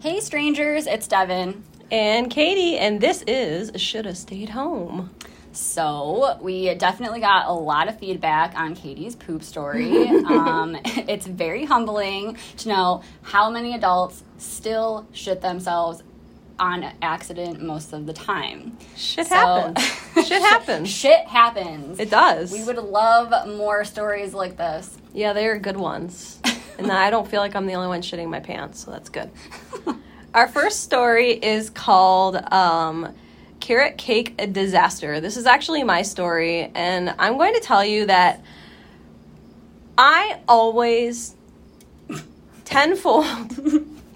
Hey, strangers, it's Devin. And Katie, and this is Should Have Stayed Home. So, we definitely got a lot of feedback on Katie's poop story. um, it's very humbling to know how many adults still shit themselves on accident most of the time. Shit So- happens. Shit happens. Shit happens. It does. we would love more stories like this. Yeah, they're good ones. and I don't feel like I'm the only one shitting my pants, so that's good. Our first story is called um, Carrot Cake Disaster. This is actually my story, and I'm going to tell you that I always, tenfold,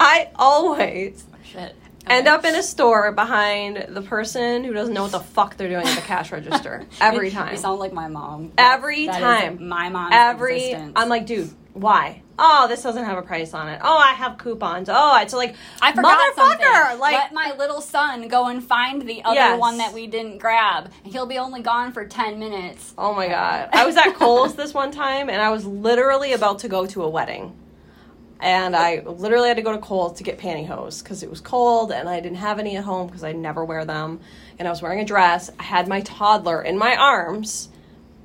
I always Shit. End up in a store behind the person who doesn't know what the fuck they're doing at the cash register every time. You sound like my mom. Every That time. my mom. every existence. I'm like, dude, why? Oh, this doesn't have a price on it. Oh, I have coupons. Oh, it's like I forgot motherfucker. something. Like Let my little son go and find the other Yes. one that we didn't grab. He'll be only gone for 10 minutes. Oh my god. I was at Kohl's this one time and I was literally about to go to a wedding. And I literally had to go to Kohl's to get pantyhose because it was cold and I didn't have any at home because I never wear them. And I was wearing a dress. I had my toddler in my arms,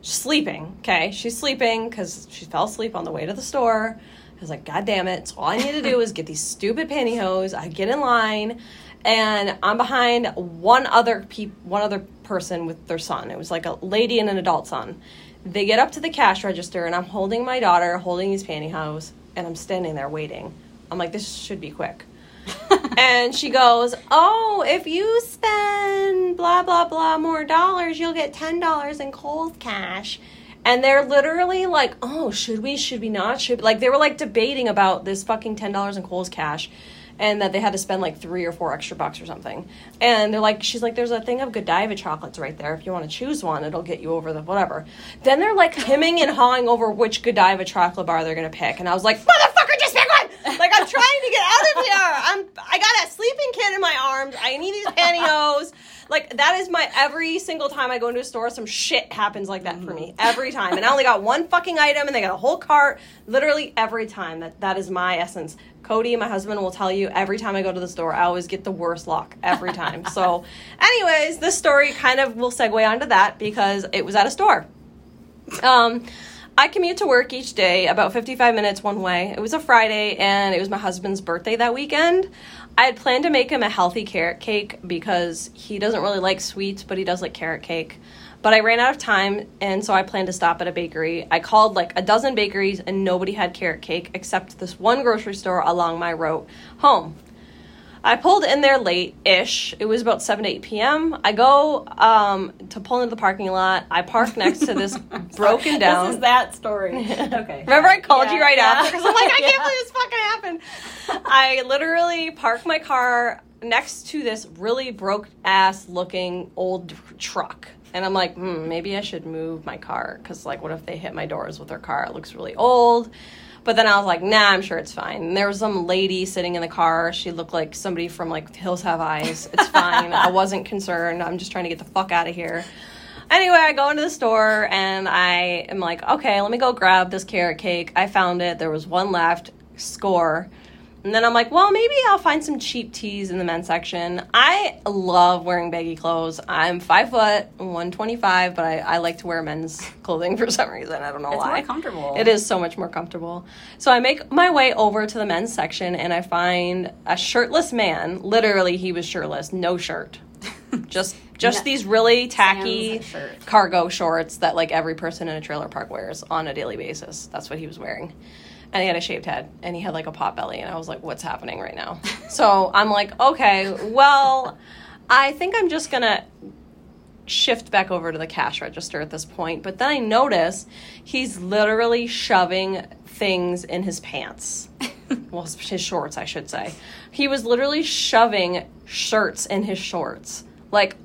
sleeping. Okay, she's sleeping because she fell asleep on the way to the store. I was like, God damn it. So all I need to do is get these stupid pantyhose. I get in line and I'm behind one other peop- one other person with their son. It was like a lady and an adult son. They get up to the cash register and I'm holding my daughter, holding these pantyhose, and I'm standing there waiting. I'm like, this should be quick. and she goes, Oh, if you spend blah, blah, blah more dollars, you'll get $10 in Kohl's cash. And they're literally like, Oh, should we? Should we not? Should like they were like debating about this fucking $10 in Kohl's cash and that they had to spend like three or four extra bucks or something. And they're like, she's like, there's a thing of Godiva chocolates right there. If you want to choose one, it'll get you over the whatever. Then they're like hemming and hawing over which Godiva chocolate bar they're gonna pick. And I was like, motherfucker, just pick one! Like I'm trying to get out of here. I'm I got a sleeping kid in my arms. I need these pantyhose. Like that is my every single time I go into a store, some shit happens like that for me mm. every time. And I only got one fucking item, and they got a whole cart. Literally every time. That that is my essence. Cody, my husband, will tell you every time I go to the store, I always get the worst lock every time. so, anyways, this story kind of will segue onto that because it was at a store. Um, I commute to work each day, about 55 minutes one way. It was a Friday, and it was my husband's birthday that weekend. I had planned to make him a healthy carrot cake because he doesn't really like sweets, but he does like carrot cake. But I ran out of time, and so I planned to stop at a bakery. I called like a dozen bakeries, and nobody had carrot cake except this one grocery store along my route home. I pulled in there late ish. It was about 7 to 8 p.m. I go um, to pull into the parking lot. I park next to this broken down. This is that story. okay. Remember, I called Yeah, you right yeah. after because I'm like, I can't believe this fucking happened. I literally parked my car next to this really broke ass looking old truck. And I'm like, hmm, maybe I should move my car because, like, what if they hit my doors with their car? It looks really old. But then I was like, nah, I'm sure it's fine. And there was some lady sitting in the car. She looked like somebody from like Hills Have Eyes. It's fine. I wasn't concerned. I'm just trying to get the fuck out of here. Anyway, I go into the store and I am like, okay, let me go grab this carrot cake. I found it. There was one left. Score. And then I'm like, well, maybe I'll find some cheap tees in the men's section. I love wearing baggy clothes. I'm five foot, 125, but I, I like to wear men's clothing for some reason. I don't know It's why. more comfortable. It is so much more comfortable. So I make my way over to the men's section and I find a shirtless man. Literally, he was shirtless, no shirt. just just No- these really tacky shirt. cargo shorts that like every person in a trailer park wears on a daily basis. That's what he was wearing. And he had a shaved head and he had like a pot belly and I was like, what's happening right now? so I'm like, okay, well, I think I'm just gonna shift back over to the cash register at this point. But then I notice he's literally shoving things in his pants. well, his shorts, I should say. He was literally shoving shirts in his shorts. Like,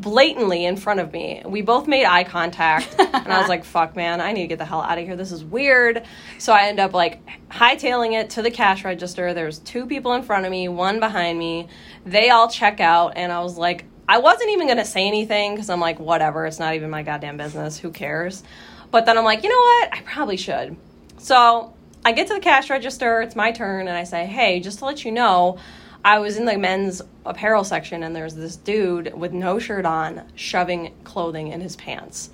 blatantly in front of me. We both made eye contact, and I was like, fuck, man, I need to get the hell out of here. This is weird. So I end up like hightailing it to the cash register. There's two people in front of me, one behind me. They all check out, and I was like, I wasn't even gonna say anything because I'm like, whatever, it's not even my goddamn business. Who cares? But then I'm like, you know what? I probably should. So I get to the cash register, it's my turn, and I say, hey, just to let you know, I was in the men's apparel section and there's this dude with no shirt on shoving clothing in his pants.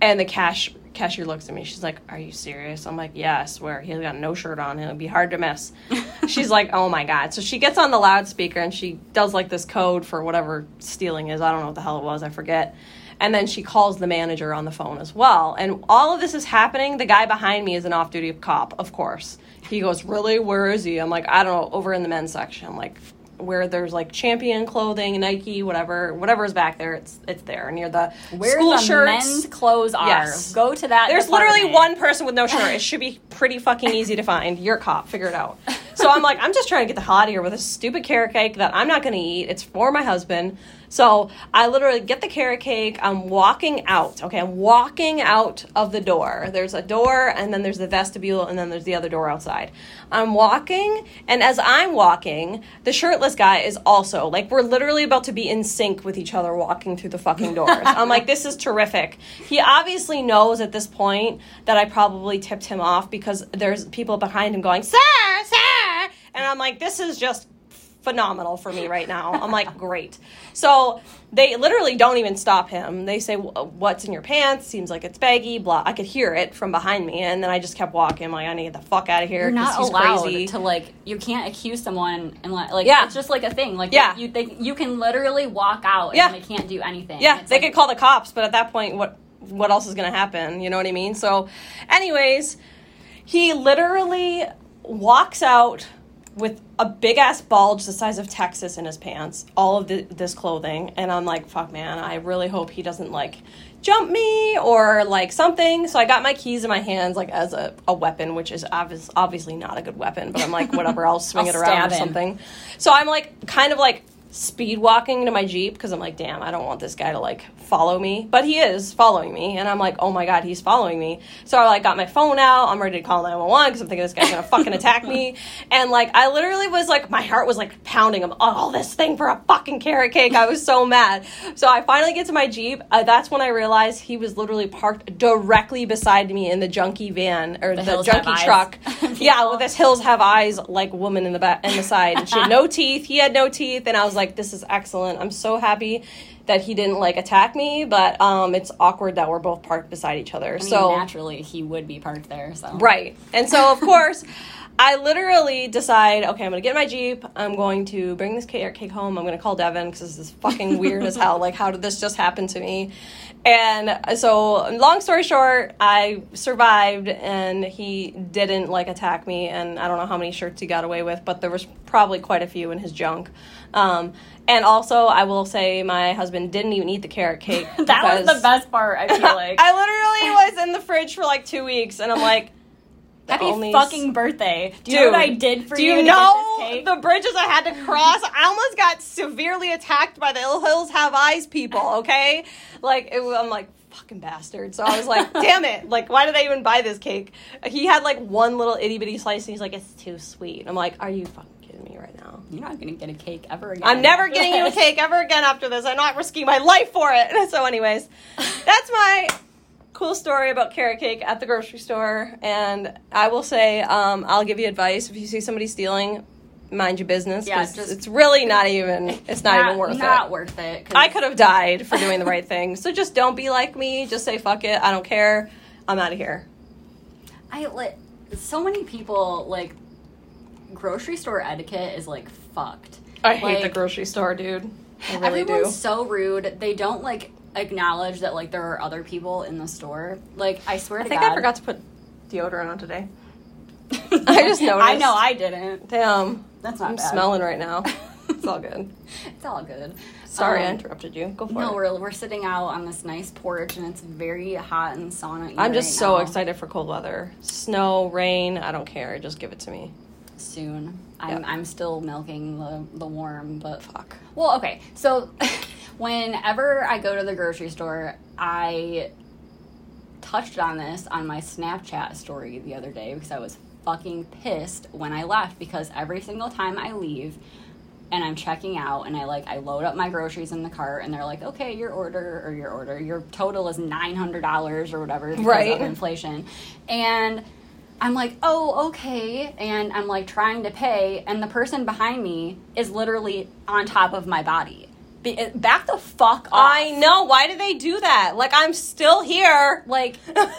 And the cash cashier looks at me. She's like, "Are you serious?" I'm like, "Yeah, I swear. He's got no shirt on. It'll be hard to miss." She's like, "Oh my god!" So she gets on the loudspeaker and she does like this code for whatever stealing is. I don't know what the hell it was. I forget. And then she calls the manager on the phone as well. And all of this is happening. The guy behind me is an off-duty cop, of course. He goes, "Really? Where is he?" I'm like, "I don't know. Over in the men's section." I'm like, where there's like champion clothing, Nike, whatever, whatever is back there, it's it's there near the Where school the shirts. men's clothes are. Yes. Go to that. There's literally one person with no shirt. It should be pretty fucking easy to find. You're a cop. Figure it out. So I'm like, I'm just trying to get the hell out of here with a stupid carrot cake that I'm not going to eat. It's for my husband. So I literally get the carrot cake. I'm walking out. Okay, I'm walking out of the door. There's a door, and then there's the vestibule, and then there's the other door outside. I'm walking, and as I'm walking, the shirtless guy is also like, we're literally about to be in sync with each other walking through the fucking doors. I'm like, this is terrific. He obviously knows at this point that I probably tipped him off because there's people behind him going, sir, sir. And I'm like, this is just phenomenal for me right now. I'm like, great. So they literally don't even stop him. They say, uh, "What's in your pants? Seems like it's baggy." Blah. I could hear it from behind me, and then I just kept walking. I'm like, I need to get the fuck out of here. You're not he's allowed crazy. to like. You can't accuse someone and like. Yeah. It's just like a thing. Like Yeah. You they, you can literally walk out Yeah. they can't do anything. Yeah, It's they like, could call the cops, but at that point, what what else is going to happen? You know what I mean? So, anyways, he literally walks out with a big ass bulge the size of Texas in his pants, all of the, this clothing, and I'm like, fuck, man, I really hope he doesn't like jump me or like something. So I got my keys in my hands like as a, a weapon, which is obvious, obviously not a good weapon, but I'm like, whatever, I'll swing I'll it around or him. something. So I'm like, kind of like speed walking to my jeep because I'm like, damn, I don't want this guy to like follow me, but he is following me, and I'm like, oh my god, he's following me. So I like got my phone out, I'm ready to call 911 because I'm thinking this guy's gonna fucking attack me, and like I literally was like, my heart was like pounding. I'm all this thing for a fucking carrot cake. I was so mad. So I finally get to my jeep. Uh, that's when I realized he was literally parked directly beside me in the junkie van or the, Have junkie truck. yeah, with this hills have eyes like woman in the back in the side. And she had no teeth. He had no teeth, and I was like, "This is excellent. I'm so happy that he didn't like attack me." But um, it's awkward that we're both parked beside each other. I mean, so naturally he would be parked there. So Right. And so, of course, I literally decide, okay, I'm going to get my Jeep. I'm going to bring this carrot cake home. I'm going to call Devin because this is fucking weird as hell. Like, how did this just happen to me? And so, long story short, I survived and he didn't like attack me. And I don't know how many shirts he got away with, but there was probably quite a few in his junk. Um, and also, I will say my husband didn't even eat the carrot cake. that was the best part. I feel like. I literally was in the fridge for like two weeks, and I'm like, Happy only- fucking birthday! Do you know what I did for do you? Do you know get this cake? the bridges I had to cross? I almost got severely attacked by the Ill Hills Have Eyes people. Okay, like it, I'm like fucking bastard. So I was like, damn it! Like, why did I even buy this cake? He had like one little itty bitty slice, and he's like, it's too sweet. I'm like, are you fucking kidding me right now? You're not gonna get a cake ever again. I'm never getting you a cake ever again after this. I'm not risking my life for it. So, anyways, that's my cool story about carrot cake at the grocery store. And I will say, um, I'll give you advice if you see somebody stealing, mind your business. Yeah, just- it's really not even. It's not, even worth Not it. worth it. I could have died for doing the right thing. So just don't be like me. Just say fuck it. I don't care. I'm out of here. I like so many people like grocery store etiquette is like fucked. I hate the grocery store, dude. I really Everyone's do. so rude. They don't like acknowledge that like there are other people in the store. Like I swear I to think God, I forgot to put deodorant on today. I just noticed. I know I didn't. Damn. That's not I'm bad. smelling right now. It's all good. It's all good. Sorry I Um, interrupted you. Go for No, it. No, we're we're sitting out on this nice porch and it's very hot and sauna. I'm just so excited for cold weather. Snow, rain, I don't care. Just give it to me. Soon, I'm Yep. I'm still milking the the warm, but Fuck. Well, okay. So whenever I go to the grocery store, I touched on this on my Snapchat story the other day because I was fucking pissed when I left because every single time I leave, and I'm checking out and I like I load up my groceries in the cart and they're like, okay, your order or your order, your total is nine hundred dollars or whatever because Right. of inflation, and. I'm like, oh, okay. And I'm like trying to pay, and the person behind me is literally on top of my body. Be- eh, back the fuck off. I know. Why do they do that? Like I'm still here. Like,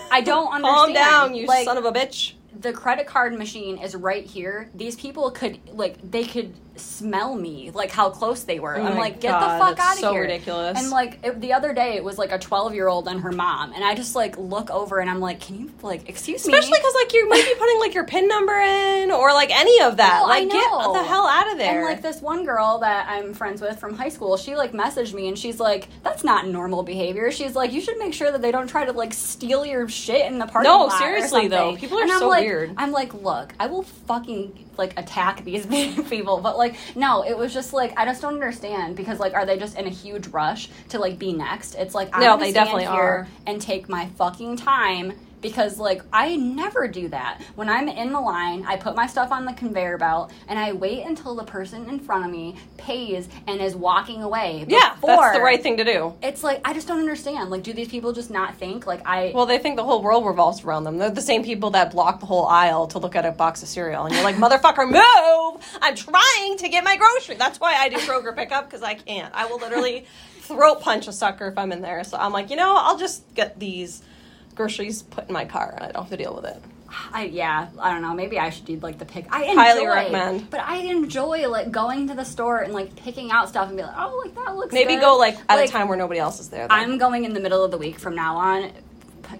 I don't understand. Calm down, you like, son of a bitch. the credit card machine is right here. These people could like they could smell me, like how close they were. Oh I'm like, get God, the fuck out of so here! ridiculous. And like it, the other day, it was like a 12 year old and her mom, and I just like look over and I'm like, can you like excuse me? Especially because like you might be putting like your pin number in or like any of that. Like get the hell out of there. And like this one girl that I'm friends with from high school, she like messaged me and she's like, "That's not normal behavior." She's like, "You should make sure that they don't try to like steal your shit in the parking No, lot." or seriously, though. People are And I'm so like- weird. I'm like, look, I will fucking like attack these people, but like, no, it was just like I just don't understand because like, are they just in a huge rush to like be next? It's like I'm No, they stand definitely here are. and take my fucking time because like I never do that. When I'm in the line, I put my stuff on the conveyor belt and I wait until the person in front of me pays and is walking away. yeah, that's the right thing to do. It's like I just don't understand. Like, do these people just not think like I? Well, they think the whole world revolves around them. They're the same people that block the whole aisle to look at a box of cereal, and you're like, "Motherfucker, move! I'm trying to get my grocery." That's why I do Kroger pickup because I can't. I will literally throat punch a sucker if I'm in there. So I'm like, you know, I'll just get these groceries put in my car, and I don't have to deal with it. I yeah, I don't know. Maybe I should do like the pick. I enjoy, Highly recommend. But I enjoy like going to the store and like picking out stuff and be like, oh, like that looks. Maybe good. go like at Like, a time where nobody else is there. then. I'm going in the middle of the week from now on.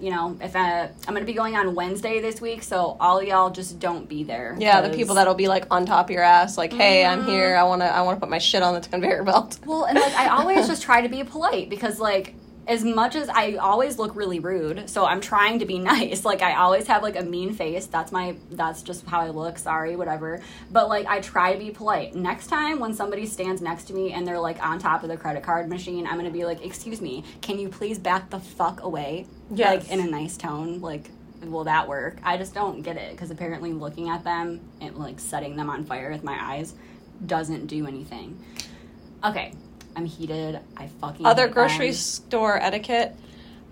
You know, if I, I'm going to be going on Wednesday this week, so all y'all just don't be there. Yeah, the people that'll be like on top of your ass, like, "Hey, Mm-hmm. I'm here. I wanna, I wanna put my shit on the conveyor belt." Well, and like I always just try to be polite because like as much as I always look really rude, so I'm trying to be nice. Like I always have like a mean face. That's my that's just how I look. Sorry, whatever. But like I try to be polite. Next time when somebody stands next to me and they're like on top of the credit card machine, I'm gonna be like, "Excuse me, can you please back the fuck away?" Yes. Like in a nice tone, like. Will that work? I just don't get it because apparently looking at them and like setting them on fire with my eyes doesn't do anything. Okay, I'm heated. I fucking Other grocery them. store etiquette: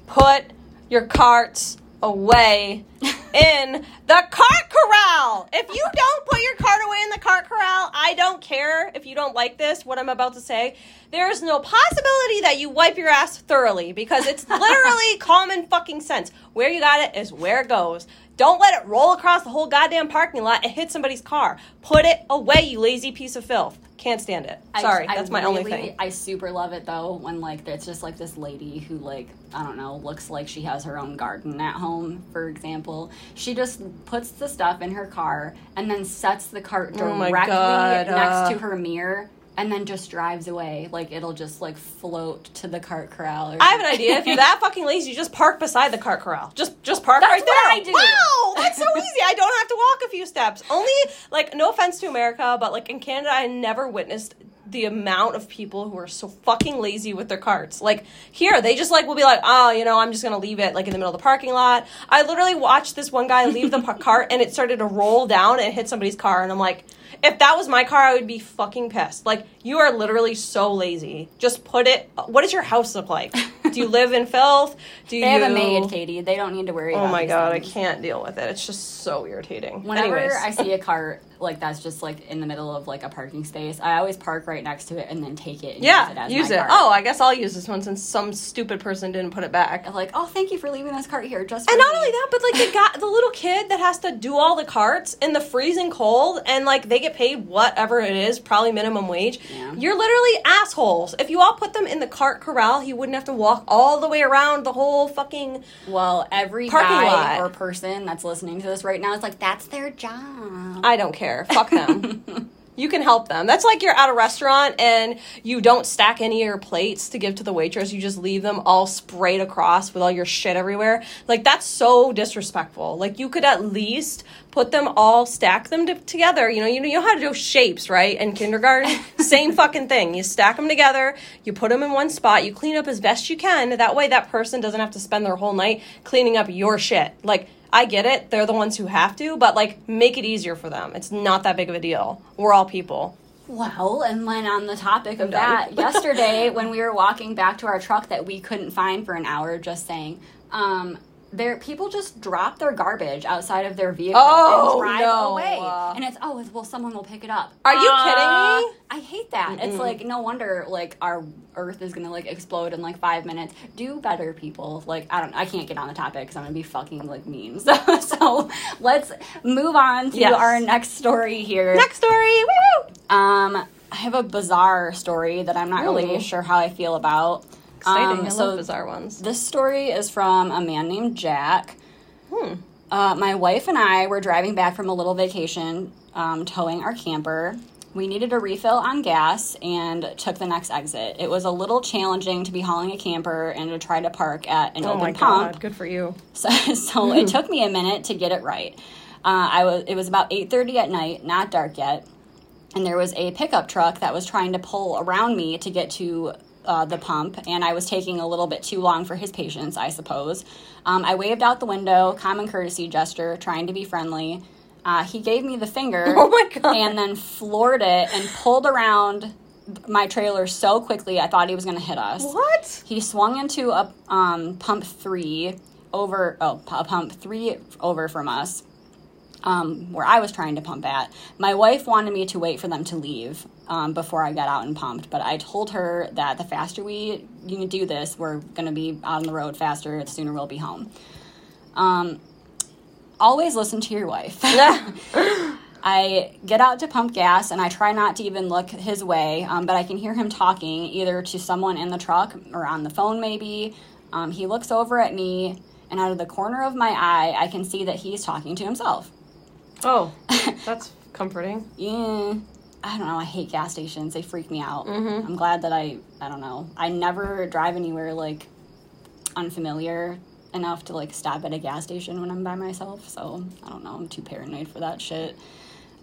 put your carts away in the cart corral. If you don't put your cart away in the cart corral, I don't care if you don't like this, what I'm about to say. There is no possibility that you wipe your ass thoroughly because it's literally common fucking sense. Where you got it is where it goes. Don't let it roll across the whole goddamn parking lot and hit somebody's car. Put it away, you lazy piece of filth. Can't stand it. Sorry, I that's my only thing. I super love it though when like it's just like this lady who like I don't know looks like she has her own garden at home. For example, she just puts the stuff in her car and then sets the cart Oh directly God, next uh. to her mirror. And then just drives away, like it'll just like float to the cart corral. Or I have an idea. If you're that fucking lazy, you just park beside the cart corral. Just just park That's right there. I do. Wow, that's so easy. I don't have to walk a few steps. Only like no offense to America, but like in Canada, I never witnessed the amount of people who are so fucking lazy with their carts. Like here, they just like will be like, oh, you know, I'm just gonna leave it like in the middle of the parking lot. I literally watched this one guy leave the cart and it started to roll down and hit somebody's car, and I'm like. If that was my car, I would be fucking pissed. Like, you are literally so lazy. Just put it. What does your house look like? Do you live in filth? Do They you have a maid, Katie. They don't need to worry. Oh about my god, things. I can't deal with it. It's just so irritating. Whenever Anyways. I see a cart like that's just like in the middle of like a parking space, I always park right next to it and then take it and use it yeah, use it. Oh, I guess I'll use this one since some stupid person didn't put it back. I'm like, oh, thank you for leaving this cart here. Just And not me." only that, but like the guy, the little kid that has to do all the carts in the freezing cold, and like they get paid whatever it is, probably minimum wage. Yeah. You're literally assholes. If you all put them in the cart corral, he wouldn't have to walk all the way around the whole fucking. Well, every Parking guy lot. or person that's listening to this right now is like, that's their job. I don't care. Fuck them. You can help them. That's like you're at a restaurant and you don't stack any of your plates to give to the waitress. You just leave them all sprayed across with all your shit everywhere. Like that's so disrespectful. Like you could at least put them all, stack them to- together. You know, you know, you know how to do shapes, right? In kindergarten, same fucking thing. You stack them together. You put them in one spot. You clean up as best you can. That way, that person doesn't have to spend their whole night cleaning up your shit. Like I get it. They're the ones who have to, but like make it easier for them. It's not that big of a deal. We're all people. Well, and then on the topic of that, yesterday when we were walking back to our truck that we couldn't find for an hour, just saying, um, there people just drop their garbage outside of their vehicle Oh, and drive no. away, and it's oh, well, someone will pick it up. Are you Uh, kidding me? I hate that. It's like no wonder like our Earth is gonna like explode in like five minutes. Do better, people. Like I don't, I can't get on the topic because I'm gonna be fucking like mean. So, so let's move on to Yes. our next story here. Next story. Woo! Um, I have a bizarre story that I'm not really Ooh. sure how I feel about. Exciting. Um, I so love bizarre ones. this story is from a man named Jack. Hmm. Uh, my wife and I were driving back from a little vacation, um, towing our camper. We needed a refill on gas and took the next exit. It was a little challenging to be hauling a camper and to try to park at an Oh open my pump. god, good for you. So, so it took me a minute to get it right. Uh, I was it was about eight thirty at night, not dark yet, and there was a pickup truck that was trying to pull around me to get to uh, the pump, and I was taking a little bit too long for his patience, I suppose. Um, I waved out the window, common courtesy gesture, trying to be friendly. Uh, he gave me the finger. Oh my God. And then floored it and pulled around my trailer so quickly I thought he was going to hit us. What? He swung into a um, pump three over, oh, a pump three over from us, um, where I was trying to pump at. My wife wanted me to wait for them to leave um, before I got out and pumped, but I told her that the faster we do this, we're going to be out on the road faster, the sooner we'll be home. Um, always listen to your wife. I get out to pump gas and I try not to even look his way, um, but I can hear him talking either to someone in the truck or on the phone, maybe. Um, he looks over at me, and out of the corner of my eye, I can see that he's talking to himself. Oh, that's comforting. Yeah, I don't know. I hate gas stations. They freak me out. I'm glad that I, I don't know. I never drive anywhere like unfamiliar enough to like stop at a gas station when I'm by myself. So I don't know. I'm too paranoid for that shit.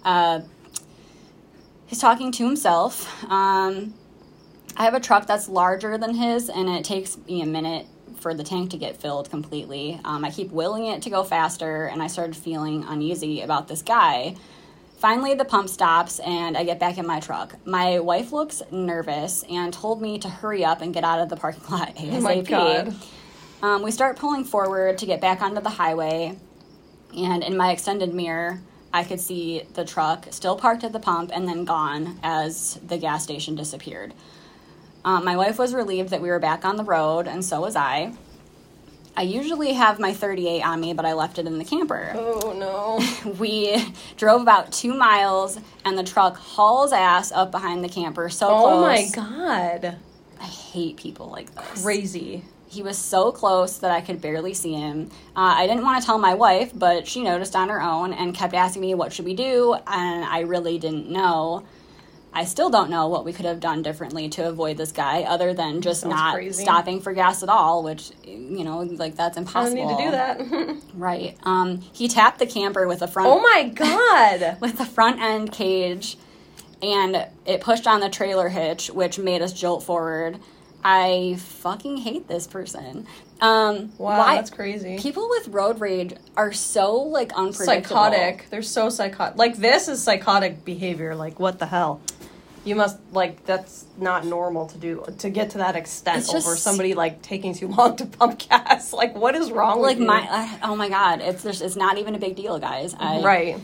Uh, he's talking to himself. Um, I have a truck that's larger than his, and it takes me a minute for the tank to get filled completely. Um, I keep willing it to go faster, and I started feeling uneasy about this guy. Finally, the pump stops, and I get back in my truck. My wife looks nervous and told me to hurry up and get out of the parking lot ASAP. Oh my God. Um, we start pulling forward to get back onto the highway, and in my extended mirror, I could see the truck still parked at the pump and then gone as the gas station disappeared. Um, my wife was relieved that we were back on the road, and so was I. I usually have my 38 on me, but I left it in the camper. Oh no. We drove about two miles, and the truck hauls ass up behind the camper so close. Oh my god. I hate people like this. Crazy. He was so close that I could barely see him. Uh, I didn't want to tell my wife, but she noticed on her own and kept asking me, What should we do? And I really didn't know. I still don't know what we could have done differently to avoid this guy other than just Sounds not crazy. stopping for gas at all, which, you know, like that's I impossible. don't need to do that. Right. Um, he tapped the camper with a front oh my god. with the front end cage and it pushed on the trailer hitch, which made us jolt forward. I fucking hate this person. Um, Wow, why- that's crazy. People with road rage are so like unpredictable. psychotic. They're so psychotic. Like this is psychotic behavior. Like what the hell? You must like that's not normal to do to get to that extent It's just- over somebody like taking too long to pump gas. Like what is wrong Like my, uh, oh my god, it's there's, it's not even a big deal, guys. I, right.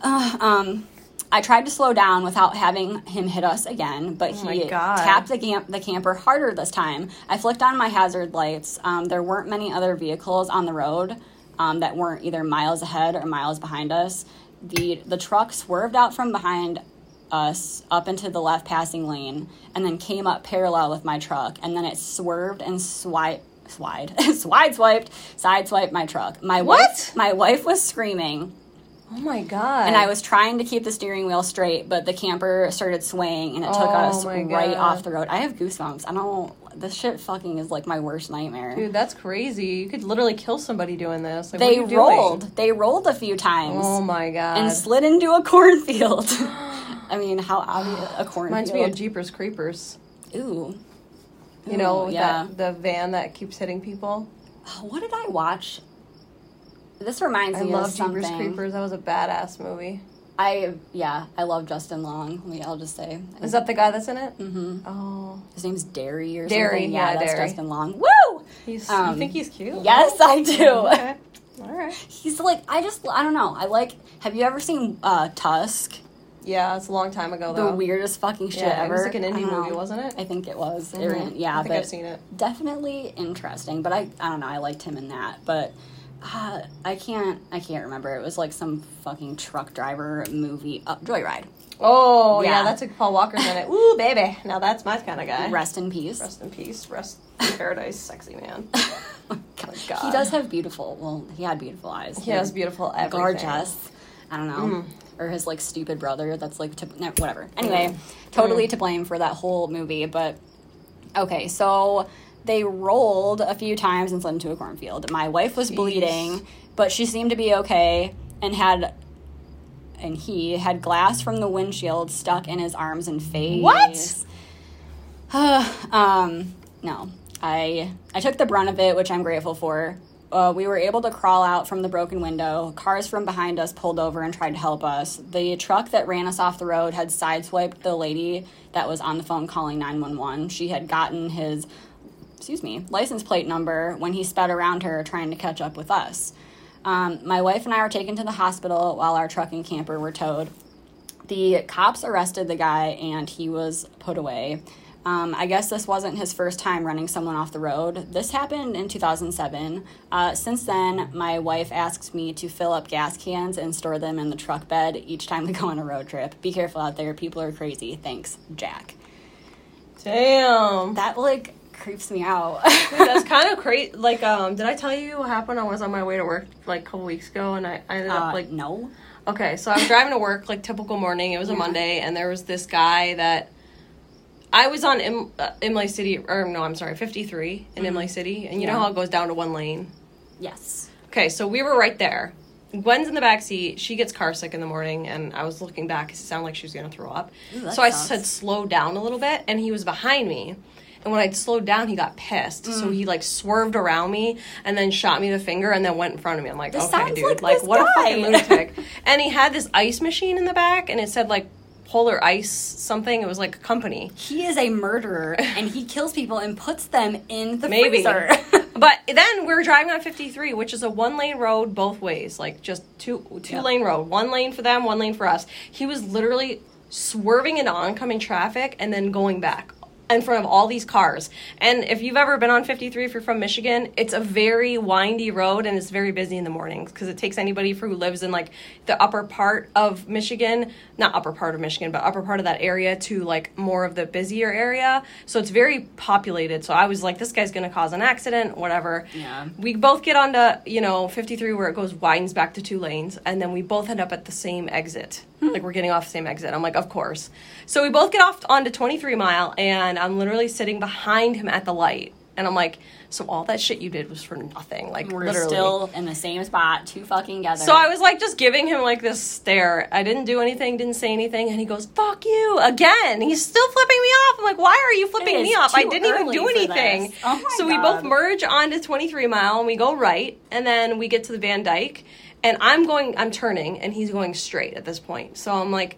Uh, um, I tried to slow down without having him hit us again, but Oh he tapped the, camp- the camper harder this time. I flicked on my hazard lights. Um, there weren't many other vehicles on the road um, that weren't either miles ahead or miles behind us. The the truck swerved out from behind us up into the left passing lane and then came up parallel with my truck and then it swerved and swiped swide swide swiped side swiped my truck. My What? wife my wife was screaming Oh my god. and I was trying to keep the steering wheel straight, but the camper started swaying and it took Oh us right God. off the road. I have goosebumps. I don't. This shit fucking is like my worst nightmare. Dude, that's crazy. You could literally kill somebody doing this. Like, they you doing? rolled. They rolled a few times Oh my god. and slid into a cornfield. I mean, how obvious a cornfield? Reminds me of Jeepers Creepers. Ooh. You know, Ooh, yeah. that the van that keeps hitting people. What did I watch? This reminds I me love of something. Jeepers Creepers. That was a badass movie. I yeah, I love Justin Long. I'll just say. Is that the guy that's in it? Mm-hmm. Oh, His name's Derry or Derry, something. Yeah, yeah, that's Derry. Justin Long. Woo! he's. Um, you think he's cute? Yes, I do. Okay. All right. He's like I just I don't know. I like. Have you ever seen uh, Tusk? Yeah, it's a long time ago though. The weirdest fucking shit yeah, ever. it was like an indie don't movie, wasn't it? I think it was. It Mhm. ran- yeah, I think but I've seen it. definitely interesting. But I I don't know. I liked him in that, but. Uh, I can't. I can't remember. It was like some fucking truck driver movie. Uh, Joyride. Oh yeah. Yeah. that's like Paul Walker's in it. Ooh baby, now that's my kind of guy. Rest in peace. Rest in peace. Rest in paradise, sexy man. God. God. He does have beautiful. Well, he had beautiful eyes. He has beautiful everything. gorgeous. I don't know. Mm. Or his like stupid brother. That's like to, no, whatever. Anyway, totally to blame for that whole movie. But okay, so they rolled a few times and slid into a cornfield. My wife was Jeez. bleeding, but she seemed to be okay and had. And he had glass from the windshield stuck in his arms and face. What? um, no, I I took the brunt of it, which I'm grateful for. Uh, we were able to crawl out from the broken window. Cars from behind us pulled over and tried to help us. The truck that ran us off the road had sideswiped the lady that was on the phone calling 911. She had gotten his, excuse me, license plate number when he sped around her trying to catch up with us. Um, my wife and I were taken to the hospital while our truck and camper were towed. The cops arrested the guy and he was put away. Um, I guess this wasn't his first time running someone off the road. This happened in 2007. Uh, since then, my wife asks me to fill up gas cans and store them in the truck bed each time we go on a road trip. Be careful out there. People are crazy. Thanks, Jack. Damn. That, like, creeps me out. Dude, that's kind of crazy. Like, um, did I tell you what happened? I was on my way to work like a couple weeks ago, and I, I ended up Uh, like, no. okay, so I was driving to work like typical morning. It was a Yeah. Monday, and there was this guy that I was on Im- uh, Imlay City, or no, I'm sorry, 53 in Imlay City, and you know Mm-hmm. How it goes down to one lane. Yes. Okay, so we were right there. Gwen's in the back seat. She gets car sick in the morning, and I was looking back it sounded like she was gonna throw up. Ooh, so I sucks. said, "Slow down a little bit," and he was behind me. And when I slowed down, he got pissed. Mm. So he like swerved around me and then shot me the finger and then went in front of me. I'm like, This okay, dude, like this what a guy." fucking lunatic. and he had this ice machine in the back, and it said like Polar Ice something. It was like a company. He is a murderer and he kills people and puts them in the Maybe. freezer. But then we're driving on 53, which is a one lane road both ways, like just two two Yep. lane road, one lane for them, one lane for us. He was literally swerving into oncoming traffic and then going back in front of all these cars. And if you've ever been on 53, if you're from Michigan, it's a very windy road and it's very busy in the mornings because it takes anybody who lives in like the upper part of Michigan, not upper part of Michigan, but upper part of that area to like more of the busier area. So it's very populated. So I was like, this guy's going to cause an accident, whatever. Yeah. We both get onto, you know, 53 where it goes widens back to two lanes, and then we both end up at the same exit. Hmm. Like we're getting off the same exit. I'm like, of course. So we both get off onto 23 mile, and I'm literally sitting behind him at the light. And I'm like, so all that shit you did was for nothing. Like We're literally. still in the same spot, two fucking together. So I was like just giving him like this stare. I didn't do anything, didn't say anything, and he goes, "Fuck you!" Again. He's still flipping me off. I'm like, "Why are you flipping me off? I didn't even do anything." Oh so we both merge onto 23 mile and we go right, and then we get to the Van Dyke, and I'm going, I'm turning, and he's going straight at this point. So I'm like.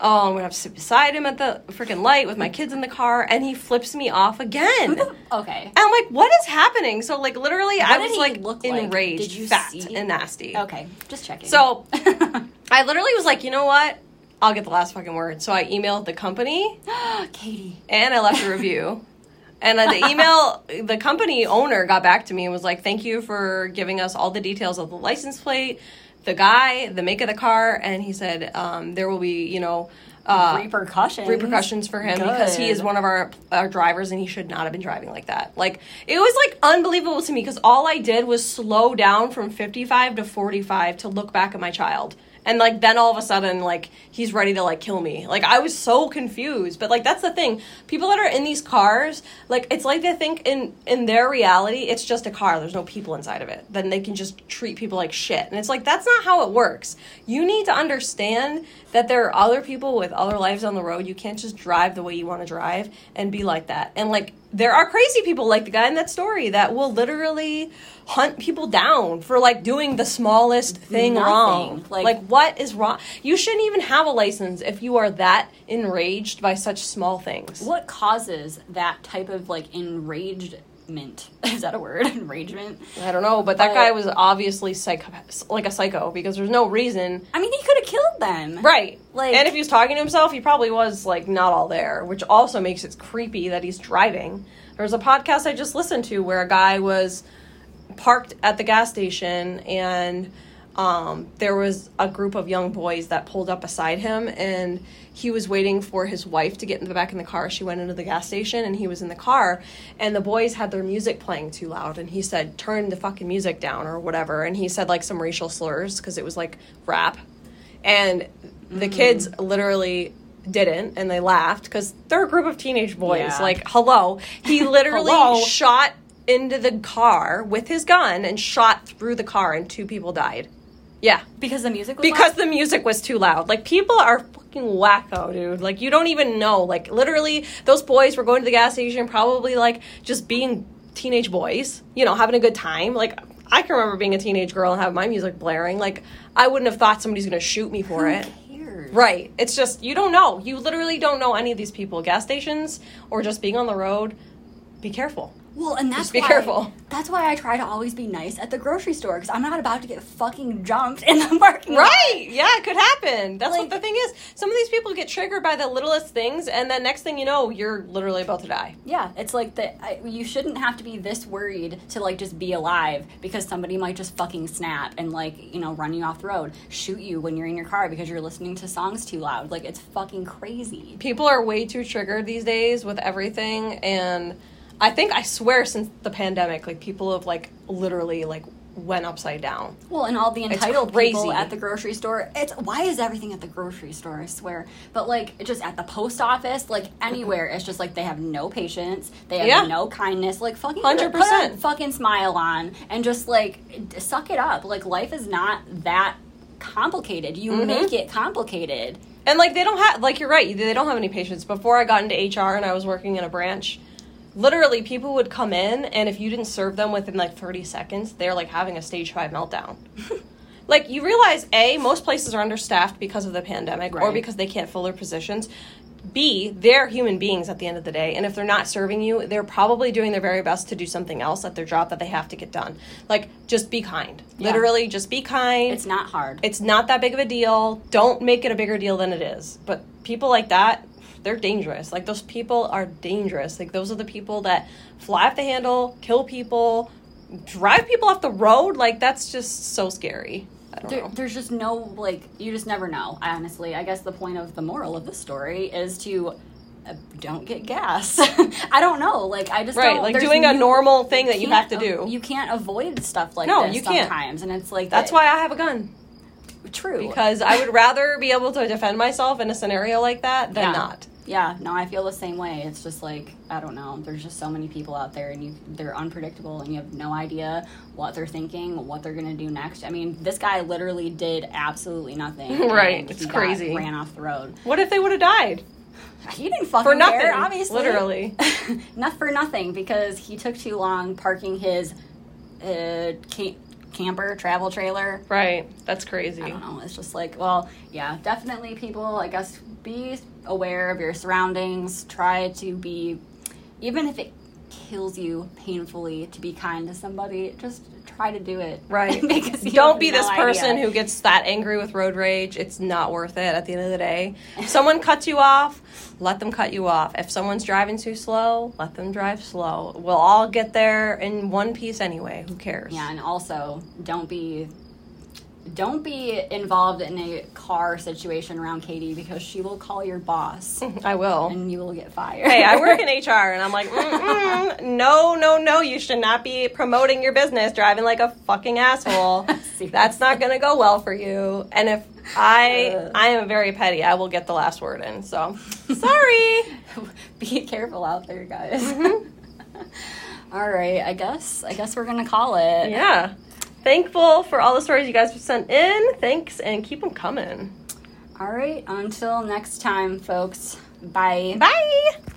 Oh, I'm gonna have to sit beside him at the freaking light with my kids in the car, and he flips me off again. okay. And I'm like, what is happening? So like literally, I was like look like? enraged, Did you fat see? and nasty. Okay, just checking. So I literally was like, you know what? I'll get the last fucking word. So I emailed the company Katie. and I left a review. And the email, the company owner got back to me and was like, thank you for giving us all the details of the license plate, the guy, the make of the car. And he said, um, there will be, you know, uh, repercussions. repercussions for him because he is one of our our drivers and he should not have been driving like that. Like it was like unbelievable to me because all I did was slow down from 55 to 45 to look back at my child. And like then all of a sudden like he's ready to like kill me. Like I was so confused. But like that's the thing. People that are in these cars, like it's like they think in in their reality it's just a car. There's no people inside of it. Then they can just treat people like shit. And it's like that's not how it works. You need to understand that there are other people with other lives on the road. You can't just drive the way you want to drive and be like that. And like there are crazy people like the guy in that story that will literally hunt people down for like doing the smallest thing Nothing. wrong. Like- Like, what is wrong? You shouldn't even have a license if you are that enraged by such small things. What causes that type of like enragement? Is that a word? Enragement? I don't know, but that But- guy was obviously psycho, like a psycho because there's no reason. I mean, he could have killed them. Right. Like- and if he was talking to himself, he probably was like not all there, which also makes it creepy that he's driving. There was a podcast I just listened to where a guy was parked at the gas station and um, there was a group of young boys that pulled up beside him and he was waiting for his wife to get in the back in the car she went into the gas station and he was in the car and the boys had their music playing too loud and he said turn the fucking music down or whatever and he said like some racial slurs because it was like rap and the mm. kids literally didn't and they laughed because they're a group of teenage boys. Yeah. like hello. He literally Hello. shot into the car with his gun and shot through the car and two people died. Yeah. Because the music was because loud? the music was too loud. Like people are fucking wacko dude. Like you don't even know. Like literally those boys were going to the gas station probably like just being teenage boys you know having a good time. Like i can remember being a teenage girl and have my music blaring like i wouldn't have thought somebody's gonna shoot me for it? Right. It's just you don't know. You literally don't know any of these people. Gas stations or just being on the road. Be careful. Well, and that's Just be why, careful. That's why I try to always be nice at the grocery store because I'm not about to get fucking jumped in the parking lot. Right. Yeah, it could happen. That's Like- what the thing is. Some of these people get triggered by the littlest things and then next thing you know, you're literally about to die. Yeah, it's like that. You shouldn't have to be this worried to like just be alive because somebody might just fucking snap and like you know run you off the road, shoot you when you're in your car because you're listening to songs too loud. Like it's fucking crazy. People are way too triggered these days with everything and I think I swear since the pandemic like people have like literally like went upside down. Well, and all the entitled people at the grocery store. It's why is everything at the grocery store? I swear, but like just at the post office, like anywhere, it's just like they have no patience. They have Yeah. no kindness. Like fucking 100%. fucking smile on and just like suck it up. Like life is not that complicated. You Mm-hmm. make it complicated. And like they don't have like you're right, they don't have any patience. Before I got into HR and I was working in a branch, literally people would come in and if you didn't serve them within like 30 seconds, they're like having a stage 5 meltdown. like you realize A, most places are understaffed because of the pandemic or because they can't fill their positions. B, they're human beings at the end of the day, and if they're not serving you, they're probably doing their very best to do something else at their job that they have to get done. Like, just be kind. Yeah. Literally, just be kind. It's not hard. It's not that big of a deal. Don't make it a bigger deal than it is. But people like that, they're dangerous. Like those people are dangerous. Like those are the people that fly off the handle, kill people, drive people off the road. Like that's just so scary. There, there's just no like you just never know honestly i guess the point of the moral of the story is to uh, don't get gas i don't know like i just Right, like doing a normal thing that you have to do. you can't avoid stuff like No, this you can't. sometimes and it's like That's that- why I have a gun true because I would rather be able to defend myself in a scenario like that than Yeah. not. Yeah no i feel the same way it's just like i don't know there's just so many people out there and you they're unpredictable and you have no idea what they're thinking what they're gonna do next i mean this guy literally did absolutely nothing Right, it's he got- crazy. ran off the road What if they would have died? He didn't fucking For nothing, care, obviously. literally. Not for nothing because he took too long parking his uh, camper travel trailer. Right. That's crazy. I don't know. It's just like, well, yeah, definitely people, I guess, be aware of your surroundings. Try to be, even if it kills you painfully to be kind to somebody, just try to do it. Right. because Don't be no this person idea. who gets that angry with road rage. It's not worth it at the end of the day. If someone cuts you off, let them cut you off. If someone's driving too slow, let them drive slow. We'll all get there in one piece anyway. Who cares? Yeah, and also don't be don't be involved in a car situation around Katie because she will call your boss I will. and you will get fired. Hey, I work in HR and I'm like, no, no, no, you should not be promoting your business driving like a fucking asshole. That's not going to go well for you. And if I. I am very petty, I will get the last word in. So, sorry. be careful out there, guys. Mm-hmm. All right, I guess I guess we're gonna call it. Yeah. Thankful for all the stories you guys have sent in. Thanks and keep them coming. All right, until next time, folks. Bye. Bye.